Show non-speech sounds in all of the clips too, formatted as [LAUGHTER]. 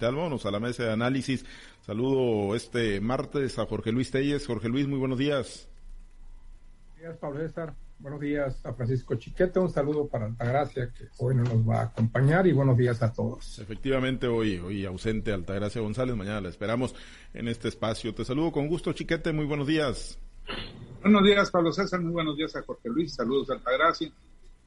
digital. Vámonos a la mesa de análisis. Saludo este martes a Jorge Luis Telles. Jorge Luis, muy buenos días. Buenos días, Pablo César. Buenos días a Francisco Chiquete. Un saludo para Altagracia, que hoy no nos va a acompañar, y buenos días a todos. Efectivamente, hoy, hoy ausente Altagracia González. Mañana la esperamos en este espacio. Te saludo con gusto, Chiquete. Muy buenos días. Buenos días, Pablo César. Muy buenos días a Jorge Luis. Saludos a Altagracia.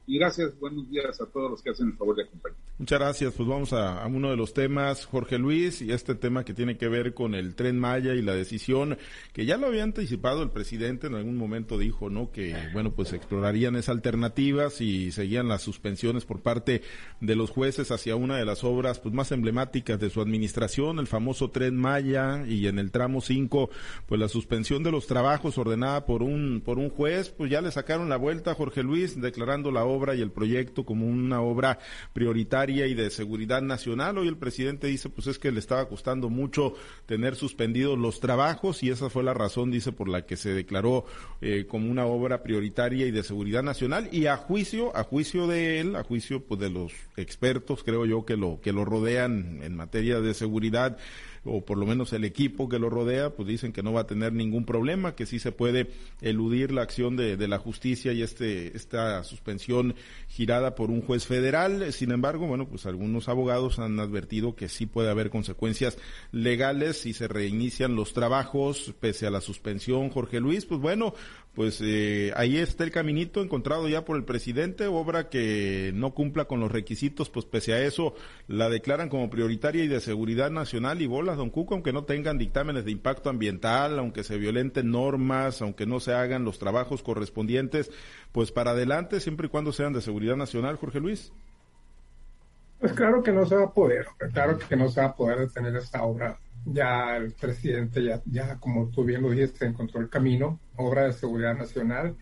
Y gracias, buenos días a todos los que hacen el favor de acompañar. Muchas gracias. Pues vamos a, uno de los temas, Jorge Luis, y este tema que tiene que ver con el tren Maya y la decisión que ya lo había anticipado el presidente en algún momento dijo, ¿no? Que, bueno, pues explorarían esa alternativa si seguían las suspensiones por parte de los jueces hacia una de las obras pues más emblemáticas de su administración, el famoso tren Maya, y en el tramo 5, pues la suspensión de los trabajos ordenada por un, por un juez, pues ya le sacaron la vuelta a Jorge Luis, declarando la obra y el proyecto como una obra prioritaria y de seguridad nacional. Hoy el presidente dice, pues es que le estaba costando mucho tener suspendidos los trabajos y esa fue la razón, dice, por la que se declaró eh, como una obra prioritaria y de seguridad nacional. Y a juicio, a juicio de él, a juicio pues de los expertos, creo yo, que lo, que lo rodean en materia de seguridad, o por lo menos el equipo que lo rodea, pues dicen que no va a tener ningún problema, que sí se puede eludir la acción de, de la justicia y este, esta suspensión girada por un juez federal. Sin embargo, bueno, pues algunos abogados han advertido que sí puede haber consecuencias legales si se reinician los trabajos pese a la suspensión. Jorge Luis, pues bueno, pues eh, ahí está el caminito encontrado ya por el presidente, obra que no cumpla con los requisitos, pues pese a eso la declaran como prioritaria y de seguridad nacional y don Cuco, aunque no tengan dictámenes de impacto ambiental, aunque se violenten normas, aunque no se hagan los trabajos correspondientes, pues para adelante, siempre y cuando sean de seguridad nacional, Jorge Luis. Pues claro que no se va a poder, claro que no se va a poder detener esta obra ya el presidente, ya, ya como tú bien lo dijiste, encontró el camino, obra de seguridad nacional,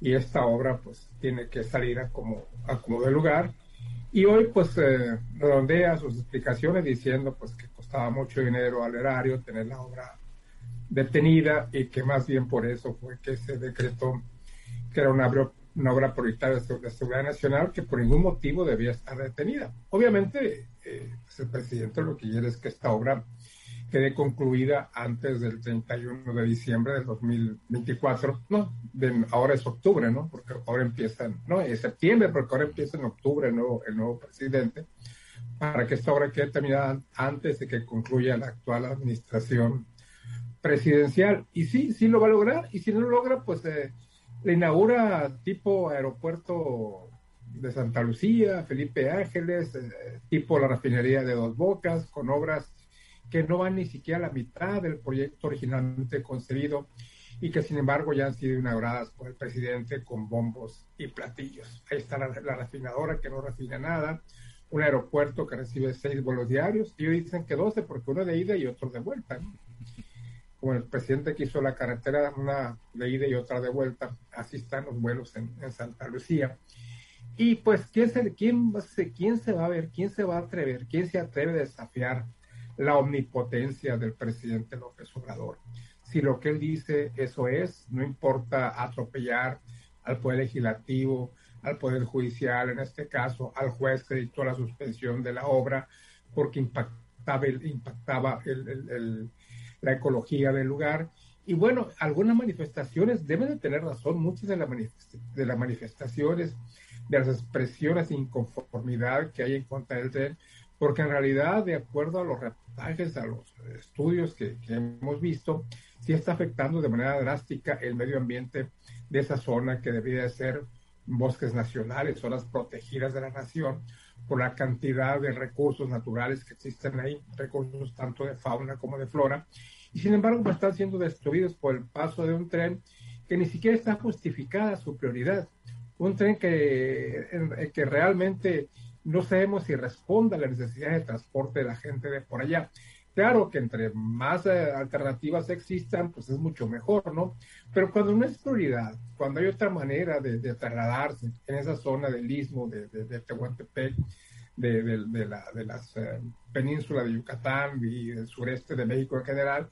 y esta obra pues tiene que salir a como, a como de lugar. Y hoy pues eh, redondea sus explicaciones diciendo pues que costaba mucho dinero al erario tener la obra detenida y que más bien por eso fue que se decretó que era una, una obra prioritaria de seguridad nacional que por ningún motivo debía estar detenida. Obviamente eh, pues, el presidente lo que quiere es que esta obra quede concluida antes del 31 de diciembre del 2024. No, ahora es octubre, ¿no? Porque ahora empieza, no, es septiembre, porque ahora empieza en octubre el nuevo, el nuevo presidente, para que esta obra quede terminada antes de que concluya la actual administración presidencial. Y sí, sí lo va a lograr, y si no lo logra, pues eh, le inaugura tipo aeropuerto de Santa Lucía, Felipe Ángeles, eh, tipo la refinería de Dos Bocas, con obras que no van ni siquiera a la mitad del proyecto originalmente concebido y que sin embargo ya han sido inauguradas por el presidente con bombos y platillos. Ahí está la, refinadora que no refina nada, un aeropuerto que recibe seis vuelos diarios y hoy dicen que doce porque uno de ida y otro de vuelta. Como el presidente quiso la carretera, una de ida y otra de vuelta, así están los vuelos en, Santa Lucía. Y pues, ¿quién se, quién, ¿quién se va a ver? ¿Quién se va a atrever? ¿Quién se atreve a desafiar la omnipotencia del presidente López Obrador. Si lo que él dice eso es, no importa atropellar al Poder Legislativo, al Poder Judicial, en este caso al juez que dictó la suspensión de la obra porque impactaba, impactaba la ecología del lugar. Y bueno, algunas manifestaciones deben de tener razón, muchas de, de las manifestaciones, de las expresiones de inconformidad que hay en contra del tren, porque en realidad, de acuerdo a los reportajes, a los estudios que, hemos visto, sí está afectando de manera drástica el medio ambiente de esa zona que debería de ser bosques nacionales, zonas protegidas de la nación, por la cantidad de recursos naturales que existen ahí, recursos tanto de fauna como de flora, y sin embargo pues, están siendo destruidos por el paso de un tren que ni siquiera está justificada su prioridad. Un tren que, que realmente no sabemos si responde a la necesidad de transporte de la gente de por allá. Claro que entre más eh, alternativas existan, pues es mucho mejor, ¿no? Pero cuando no es prioridad, cuando hay otra manera de, trasladarse en esa zona del istmo de, de, Tehuantepec, de, la, de eh, de Yucatán y del sureste de México en general,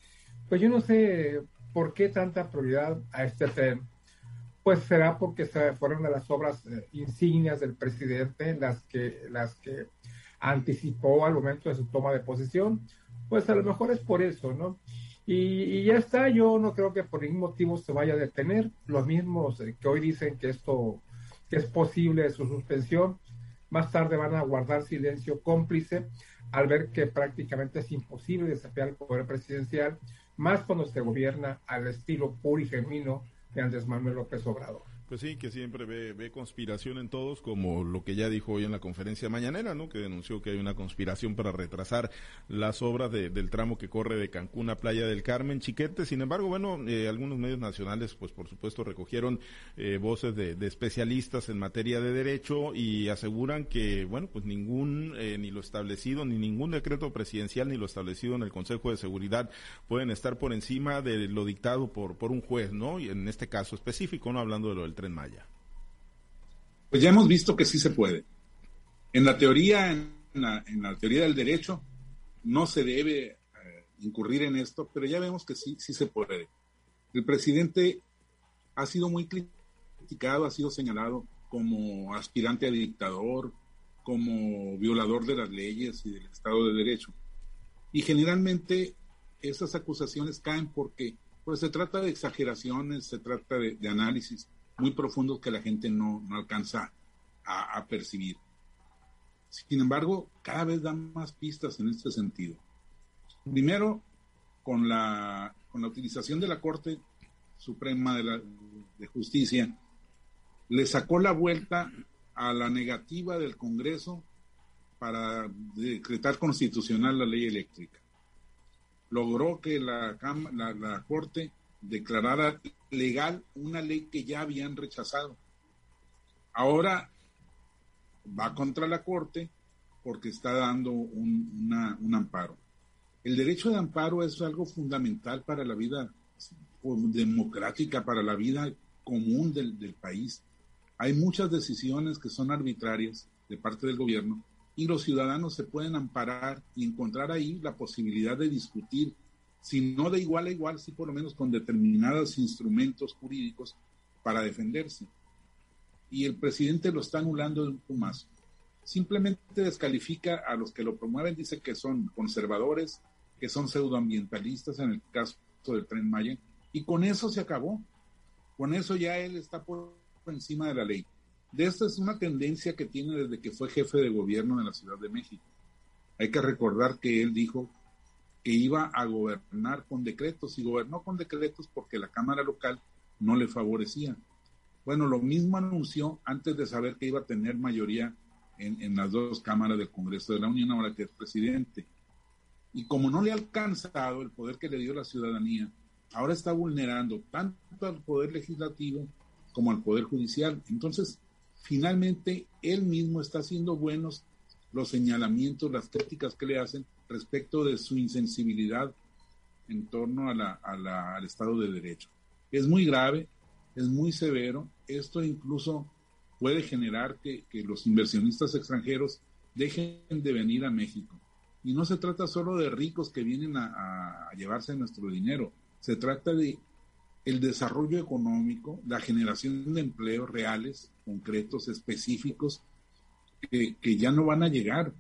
pues yo no sé por qué tanta prioridad a este tren pues será porque fueron de las obras eh, insignias del presidente las que, las que anticipó al momento de su toma de posesión, pues a lo mejor es por eso, ¿no? Y, ya está, yo no creo que por ningún motivo se vaya a detener. Los mismos eh, que hoy dicen que esto que es posible su suspensión, más tarde van a guardar silencio cómplice al ver que prácticamente es imposible desafiar el poder presidencial, más cuando se gobierna al estilo puro y genuino de Andrés Manuel López Obrador. Pues sí, que siempre ve, ve, conspiración en todos, como lo que ya dijo hoy en la conferencia mañanera, ¿no? Que denunció que hay una conspiración para retrasar las obras del tramo que corre de Cancún a Playa del Carmen, Chiquete. Sin embargo, bueno, eh, algunos medios nacionales, pues por supuesto, recogieron eh, voces de, especialistas en materia de derecho y aseguran que, bueno, pues ningún, eh, ni lo establecido, ni ningún decreto presidencial, ni lo establecido en el Consejo de Seguridad pueden estar por encima de lo dictado por, por un juez, ¿no? Y en este caso específico, no hablando de lo del Tren Maya? Pues ya hemos visto que sí se puede. En la teoría, en la, teoría del derecho, no se debe eh, incurrir en esto, pero ya vemos que sí, sí se puede. El presidente ha sido muy criticado, ha sido señalado como aspirante a dictador, como violador de las leyes y del Estado de Derecho. Y generalmente esas acusaciones caen porque pues, se trata de exageraciones, se trata de análisis muy profundos que la gente no, alcanza a, percibir. Sin embargo, cada vez dan más pistas en este sentido. Primero, con la, con la utilización de la Corte Suprema de, la, de Justicia, le sacó la vuelta a la negativa del Congreso para decretar constitucional la ley eléctrica. Logró que la, la, la Corte declarara legal una ley que ya habían rechazado. Ahora va contra la Corte porque está dando un, amparo. El derecho de amparo es algo fundamental para la vida democrática, para la vida común del, del país. Hay muchas decisiones que son arbitrarias de parte del gobierno y los ciudadanos se pueden amparar y encontrar ahí la posibilidad de discutir si no de igual a igual, sí por lo menos con determinados instrumentos jurídicos para defenderse. Y el presidente lo está anulando de un plumazo. Simplemente descalifica a los que lo promueven, dice que son conservadores, que son pseudoambientalistas en el caso del tren Maya, y con eso se acabó. Con eso ya él está por encima de la ley. De esta es una tendencia que tiene desde que fue jefe de gobierno de la Ciudad de México. Hay que recordar que él dijo que iba a gobernar con decretos y gobernó con decretos porque la Cámara local no le favorecía. Bueno, lo mismo anunció antes de saber que iba a tener mayoría en, las dos cámaras del Congreso de la Unión, ahora que es presidente. Y como no le ha alcanzado el poder que le dio la ciudadanía, ahora está vulnerando tanto al poder legislativo como al poder judicial. Entonces, finalmente, él mismo está haciendo buenos los señalamientos, las críticas que le hacen respecto de su insensibilidad en torno a la, al Estado de Derecho. Es muy grave, es muy severo. Esto incluso puede generar que, los inversionistas extranjeros dejen de venir a México. Y no se trata solo de ricos que vienen a, llevarse nuestro dinero, se trata de el desarrollo económico, la generación de empleos reales, concretos, específicos, que, que, ya no van a llegar.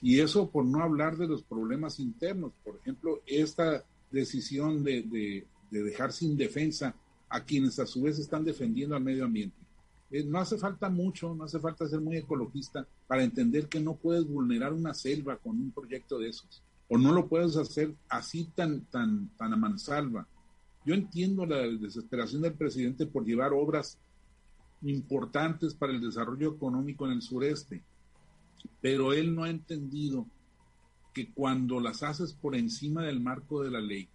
Y eso por no hablar de los problemas internos. Por ejemplo, esta decisión de, dejar sin defensa a quienes a su vez están defendiendo al medio ambiente. Eh, no hace falta mucho, no hace falta ser muy ecologista para entender que no puedes vulnerar una selva con un proyecto de esos. O no lo puedes hacer así tan, tan, tan a mansalva. Yo entiendo la desesperación del presidente por llevar obras importantes para el desarrollo económico en el sureste pero él no ha entendido que cuando las haces por encima del marco de la ley,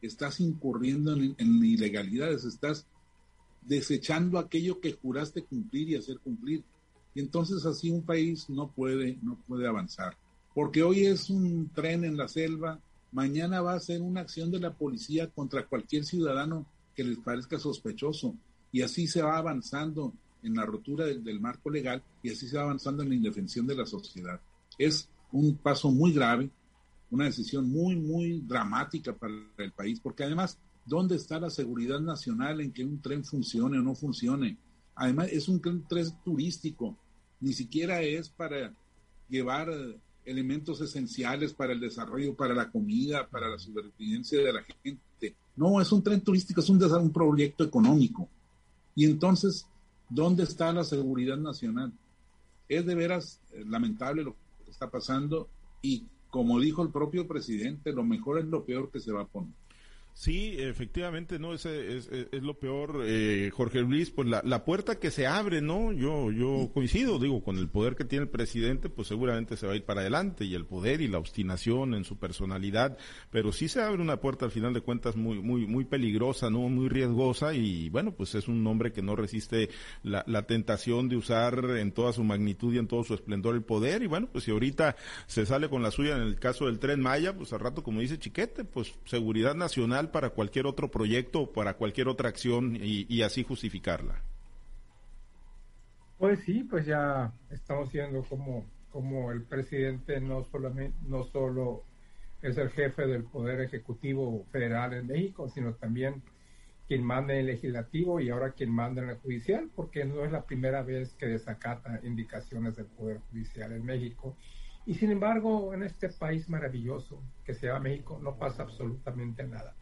estás incurriendo en, ilegalidades, estás desechando aquello que juraste cumplir y hacer cumplir. Y entonces así un país no puede, no puede avanzar. Porque hoy es un tren en la selva, mañana va a ser una acción de la policía contra cualquier ciudadano que les parezca sospechoso. Y así se va avanzando en la rotura del, marco legal y así se va avanzando en la indefensión de la sociedad. Es un paso muy grave, una decisión muy, muy dramática para el país, porque además, ¿dónde está la seguridad nacional en que un tren funcione o no funcione? Además, es un tren turístico, ni siquiera es para llevar elementos esenciales para el desarrollo, para la comida, para la supervivencia de la gente. No, es un tren turístico, es un, un proyecto económico. Y entonces, ¿dónde está la seguridad nacional? Es de veras eh, lamentable lo que está pasando y como dijo el propio presidente, lo mejor es lo peor que se va a poner. Sí, efectivamente, no, ese es, es, lo peor, eh, Jorge Luis, pues la, la, puerta que se abre, ¿no? Yo, yo coincido, digo, con el poder que tiene el presidente, pues seguramente se va a ir para adelante y el poder y la obstinación en su personalidad, pero sí se abre una puerta al final de cuentas muy, muy, muy peligrosa, ¿no? Muy riesgosa y bueno, pues es un hombre que no resiste la, la tentación de usar en toda su magnitud y en todo su esplendor el poder y bueno, pues si ahorita se sale con la suya en el caso del tren Maya, pues al rato, como dice Chiquete, pues seguridad nacional para cualquier otro proyecto para cualquier otra acción y, así justificarla. Pues sí, pues ya estamos viendo como, como el presidente no solamente no solo es el jefe del poder ejecutivo federal en México, sino también quien manda en el legislativo y ahora quien manda en el judicial, porque no es la primera vez que desacata indicaciones del poder judicial en México y sin embargo, en este país maravilloso que se llama México no pasa absolutamente nada.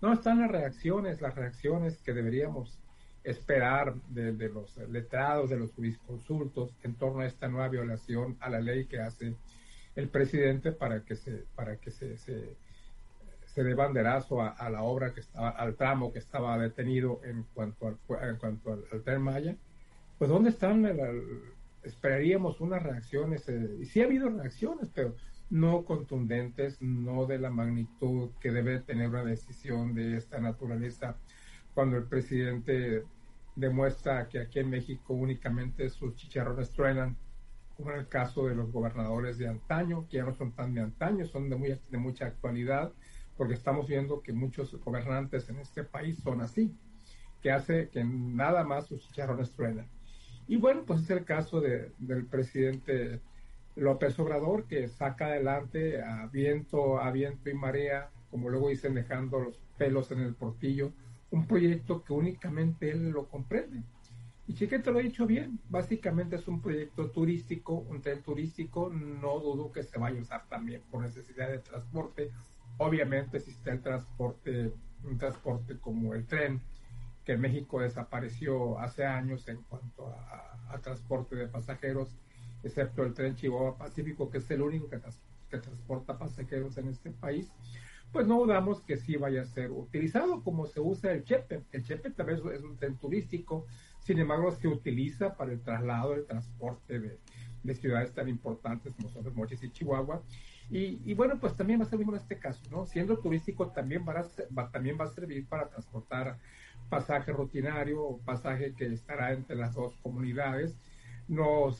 No están las reacciones, las reacciones que deberíamos esperar de, los letrados, de los jurisconsultos en torno a esta nueva violación a la ley que hace el presidente para que se, para que se, se, dé banderazo a, la obra que estaba, al tramo que estaba detenido en cuanto al, en cuanto al. Pues ¿dónde están? esperaríamos unas reacciones, eh, y sí ha habido reacciones, pero no contundentes, no de la magnitud que debe tener una decisión de esta naturaleza cuando el presidente demuestra que aquí en México únicamente sus chicharrones truenan, como en el caso de los gobernadores de antaño, que ya no son tan de antaño, son de, muy, de mucha actualidad, porque estamos viendo que muchos gobernantes en este país son así, que hace que nada más sus chicharrones truenan. Y bueno, pues es el caso de, del presidente López Obrador, que saca adelante a viento, a viento y marea, como luego dicen, dejando los pelos en el portillo, un proyecto que únicamente él lo comprende. Y Chiquete lo ha dicho bien, básicamente es un proyecto turístico, un tren turístico, no dudo que se vaya a usar también por necesidad de transporte. Obviamente existe el transporte, un transporte como el tren, que en México desapareció hace años en cuanto a transporte de pasajeros excepto el tren Chihuahua Pacífico, que es el único que, transporta pasajeros en este país, pues no dudamos que sí vaya a ser utilizado como se usa el Chepe. El Chepe también es un tren turístico, sin embargo se utiliza para el traslado, el transporte de, ciudades tan importantes como son Mochis y Chihuahua. Y, bueno, pues también va a servir en este caso, ¿no? Siendo turístico también va a, también va a servir para transportar pasaje rutinario pasaje que estará entre las dos comunidades no,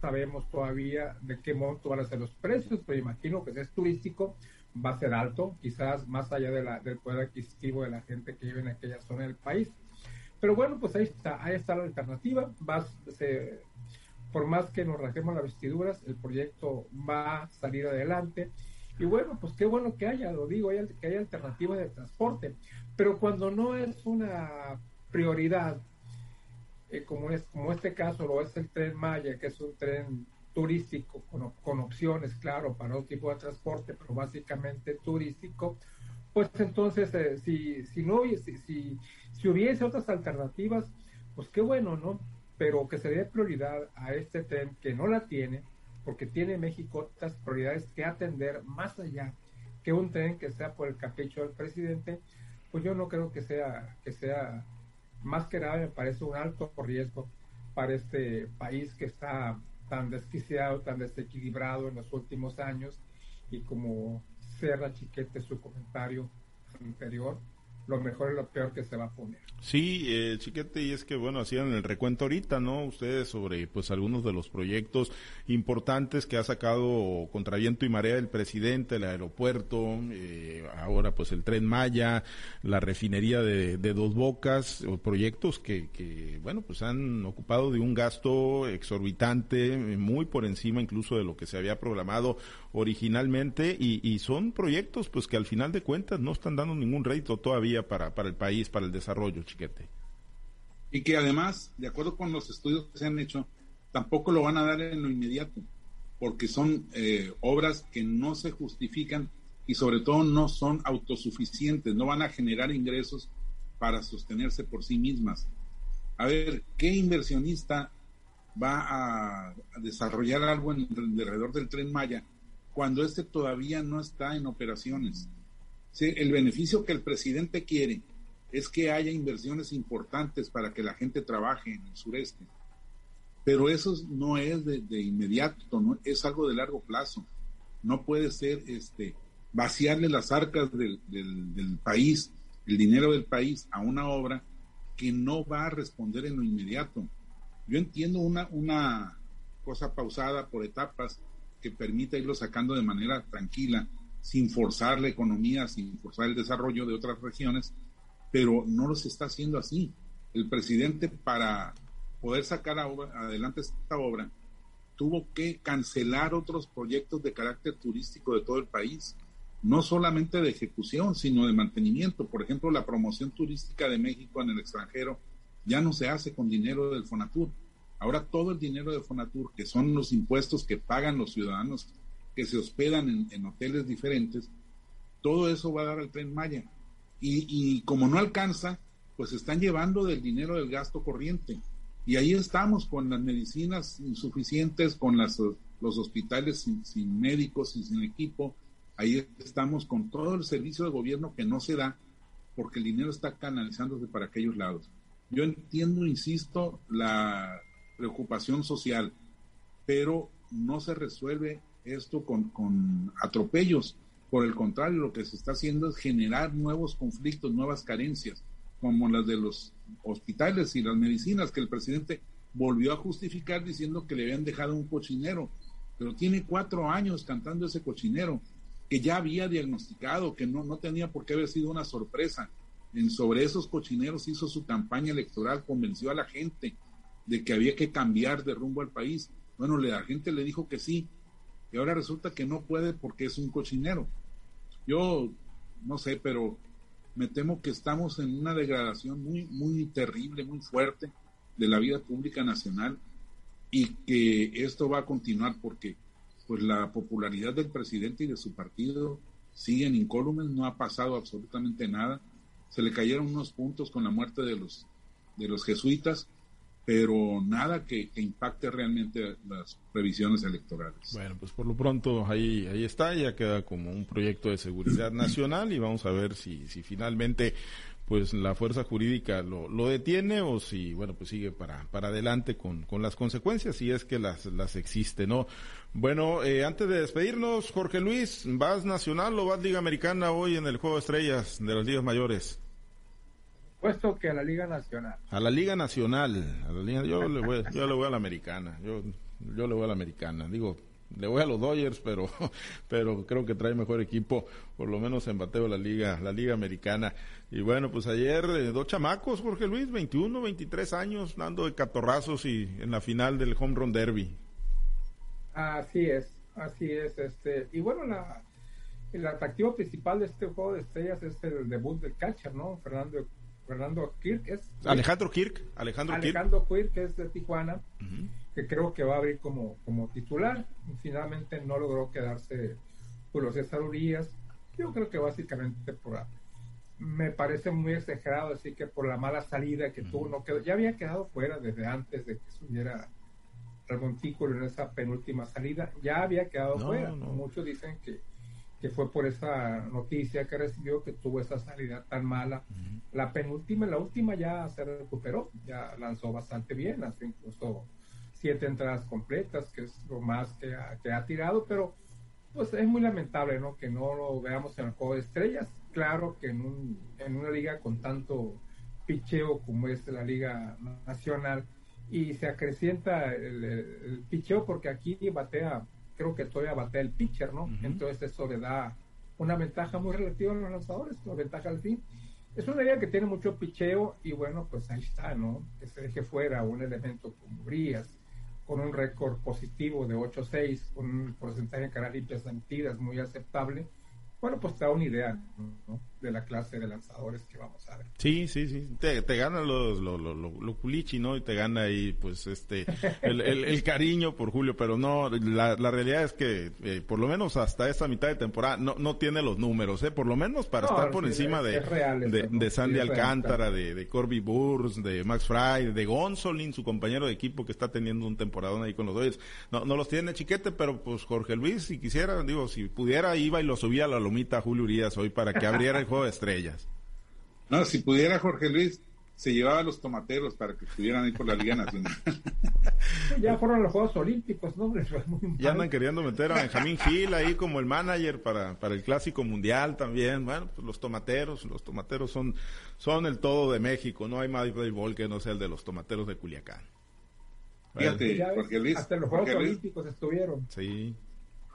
sabemos todavía de qué monto van a ser los precios, pero imagino que si es turístico va a ser alto, quizás más allá del poder adquisitivo de la gente que vive en aquella zona del país. Pero bueno, pues ahí está, ahí está la alternativa. Va, por más que nos rasguemos las vestiduras, el proyecto va a salir adelante. Y bueno, pues qué bueno que haya, lo digo, que haya alternativas de transporte. Pero cuando no es una prioridad eh, como, es, como este caso lo es el tren Maya, que es un tren turístico con, opciones, claro, para otro tipo de transporte, pero básicamente turístico, pues entonces eh, si, si, no si, si, si, hubiese otras alternativas, pues qué bueno, ¿no? Pero que se dé prioridad a este tren que no la tiene, porque tiene México otras prioridades que atender más allá que un tren que sea por el capricho del presidente, pues yo no creo que sea, que sea más que nada me parece un alto riesgo para este país que está tan desquiciado, tan desequilibrado en los últimos años. Y como cerra Chiquete su comentario anterior, lo mejor y lo peor que se va a poner. Sí, eh, Chiquete, y es que, bueno, hacían el recuento ahorita, ¿no? Ustedes sobre, pues, algunos de los proyectos importantes que ha sacado contra viento y marea el presidente, el aeropuerto, eh, ahora, pues, el tren Maya, la refinería de, de Dos Bocas, proyectos que, que, bueno, pues, han ocupado de un gasto exorbitante, muy por encima incluso de lo que se había programado originalmente, y, y son proyectos, pues, que al final de cuentas no están dando ningún rédito todavía para, para el país, para el desarrollo, chiquete. Y que además, de acuerdo con los estudios que se han hecho, tampoco lo van a dar en lo inmediato. porque son eh, obras que no se justifican y sobre todo no son autosuficientes, no van a generar ingresos para sostenerse por sí mismas. A ver, ¿qué inversionista va a, desarrollar algo en, alrededor del tren Maya cuando este todavía no está en operaciones? El beneficio que el presidente quiere es que haya inversiones importantes para que la gente trabaje en el sureste. Pero eso no es de, inmediato, ¿no? es algo de largo plazo. No puede ser este, vaciarle las arcas del, del, país, el dinero del país a una obra que no va a responder en lo inmediato. Yo entiendo una, una cosa pausada por etapas que permita irlo sacando de manera tranquila, sin forzar la economía, sin forzar el desarrollo de otras regiones, pero no los está haciendo así. El presidente para poder sacar adelante esta obra tuvo que cancelar otros proyectos de carácter turístico de todo el país, no solamente de ejecución, sino de mantenimiento. Por ejemplo, la promoción turística de México en el extranjero ya no se hace con dinero del Fonatur. Ahora todo el dinero del Fonatur, que son los impuestos que pagan los ciudadanos que se hospedan en, hoteles diferentes, todo eso va a dar al tren Maya y, como no alcanza, pues están llevando del dinero del gasto corriente. Y ahí estamos con las medicinas insuficientes, con las, los hospitales sin, médicos y sin equipo. Ahí estamos con todo el servicio de gobierno que no se da porque el dinero está canalizándose para aquellos lados. Yo entiendo, insisto, la preocupación social, pero no se resuelve esto con, con atropellos. Por el contrario, lo que se está haciendo es generar nuevos conflictos, nuevas carencias, como las de los hospitales y las medicinas, que el presidente volvió a justificar diciendo que le habían dejado un cochinero, pero tiene cuatro años cantando ese cochinero, que ya había diagnosticado, que no, no tenía por qué haber sido una sorpresa. En sobre esos cochineros hizo su campaña electoral, convenció a la gente de que había que cambiar de rumbo al país. Bueno, la gente le dijo que sí, y ahora resulta que no puede porque es un cochinero. Yo no sé, pero me temo que estamos en una degradación muy, muy terrible, muy fuerte de la vida pública nacional y que esto va a continuar porque pues la popularidad del presidente y de su partido siguen incólumes, no ha pasado absolutamente nada. Se le cayeron unos puntos con la muerte de los de los jesuitas, pero nada que, impacte realmente las previsiones electorales. Bueno, pues por lo pronto ahí, ahí está, ya queda como un proyecto de seguridad nacional y vamos a ver si, si finalmente pues la fuerza jurídica lo, lo detiene o si, bueno, pues sigue para, para adelante con, con las consecuencias, si es que las, las existe, ¿no? Bueno, eh, antes de despedirnos, Jorge Luis, ¿vas nacional o vas Liga Americana hoy en el Juego de Estrellas de las Ligas Mayores? Puesto que a la Liga Nacional. A la Liga Nacional. A la Liga, yo, le voy, yo le voy a la Americana. Yo, yo le voy a la Americana. Digo, le voy a los Dodgers, pero, [LAUGHS] pero creo que trae mejor equipo, por lo menos en bateo la liga, la liga americana. Y bueno, pues ayer eh, dos chamacos, Jorge Luis, 21, 23 años, dando de catorrazos y en la final del Home Run Derby. Así es, así es, este, y bueno, la, el atractivo principal de este juego de estrellas es el debut del catcher, ¿no? Fernando Fernando Kirk es Alejandro Kirk Alejandro, Alejandro Kirk. es de Tijuana que creo que va a abrir como, como titular. Finalmente no logró quedarse por los César yo creo que básicamente por me parece muy exagerado decir que por la mala salida que tuvo no quedó ya había quedado fuera desde antes de que subiera el montículo en esa penúltima salida. Ya había quedado fuera. muchos dicen que que fue por esa noticia que recibió que tuvo esa salida tan mala. La penúltima, la última ya se recuperó, ya lanzó bastante bien, hace incluso siete entradas completas, que es lo más que ha, que ha tirado, pero pues es muy lamentable ¿no? que no lo veamos en el juego de estrellas. Claro que en, un, en una liga con tanto picheo como es la Liga Nacional y se acrecienta el, el picheo porque aquí batea creo que todavía batea el pitcher, ¿no? Entonces eso le da una ventaja muy relativa a los lanzadores, una ventaja al fin. Es una idea que tiene mucho picheo y bueno, pues ahí está, ¿no? Que se deje fuera un elemento como Brías, con un récord positivo de 8-6, con un porcentaje de cara limpias metidas muy aceptable, bueno, pues te da una idea de la clase de lanzadores que vamos a ver. Sí, sí, sí. Te, te ganan los, los, los, culichi, ¿no? Y te gana ahí, pues, este, el, el, cariño por Julio, pero no, la, la realidad es que, eh, por lo menos hasta esta mitad de temporada, no, no tiene los números, ¿eh? Por lo menos para estar por encima de, de, Sandy Alcántara, de, de Corby Burns, de Max Fry, de Gonzolin, su compañero de equipo que está teniendo un temporadón ahí con los Dodgers. No, no los tiene chiquete, pero pues Jorge Luis, si quisiera, digo, si pudiera, iba y lo subía a la lomita Julio Urias hoy para que abriera el juego de estrellas. No, si pudiera Jorge Luis, se llevaba a los tomateros para que estuvieran ahí por la Liga Nacional. [LAUGHS] ya fueron los Juegos Olímpicos, ¿no? ya andan queriendo meter a Benjamín Gil ahí como el manager para, para el Clásico Mundial también. Bueno, pues los tomateros, los tomateros son, son el todo de México. No hay más béisbol que no sea el de los tomateros de Culiacán. Fíjate, Jorge Luis. Hasta los Juegos Olímpicos estuvieron. Sí.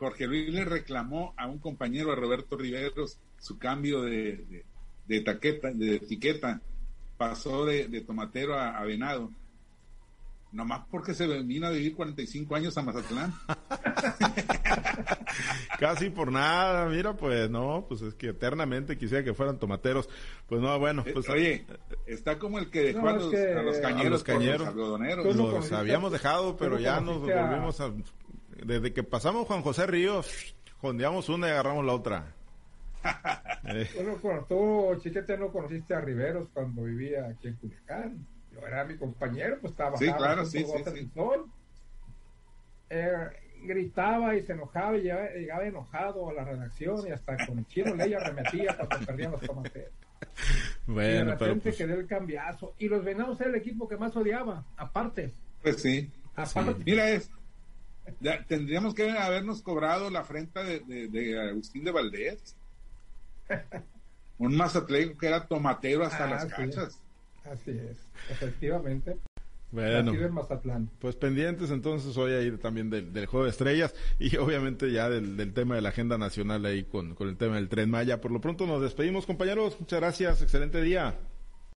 Jorge Luis le reclamó a un compañero, a Roberto Riveros, su cambio de, de, taqueta, de etiqueta. Pasó de, tomatero a, venado. Nomás porque se vino a vivir 45 años a Mazatlán. [LAUGHS] Casi por nada, mira, pues no, pues es que eternamente quisiera que fueran tomateros. Pues no, bueno, pues. Oye, está como el que dejó a, los, cañeros. los cañeros. Los, habíamos dejado, pero ya nos volvimos a desde que pasamos Juan José Ríos, jondeamos una y agarramos la otra. [LAUGHS] Eh. Bueno, tú, chiquete, no conociste a Riveros cuando vivía aquí en Culiacán. Yo era mi compañero, pues estaba sí, claro, sí, sí, eh, gritaba y se enojaba y llegaba, enojado a la redacción y hasta con el chino ley arremetía cuando perdían los tomateros. [LAUGHS] Bueno, y de repente pues... quedó el cambiazo. Y los venados era el equipo que más odiaba, aparte. Pues sí. Aparte. Mira, es, tendríamos que habernos cobrado la afrenta de, Agustín de Valdés. Un mazatleco que era tomatero hasta ah, las cachas. Así es, efectivamente. Bueno, pues pendientes entonces hoy ahí también del, juego de estrellas y [LAUGHS] obviamente ya del, tema de la agenda nacional ahí con, con el tema del tren Maya. Por lo pronto nos despedimos compañeros, muchas gracias, excelente día.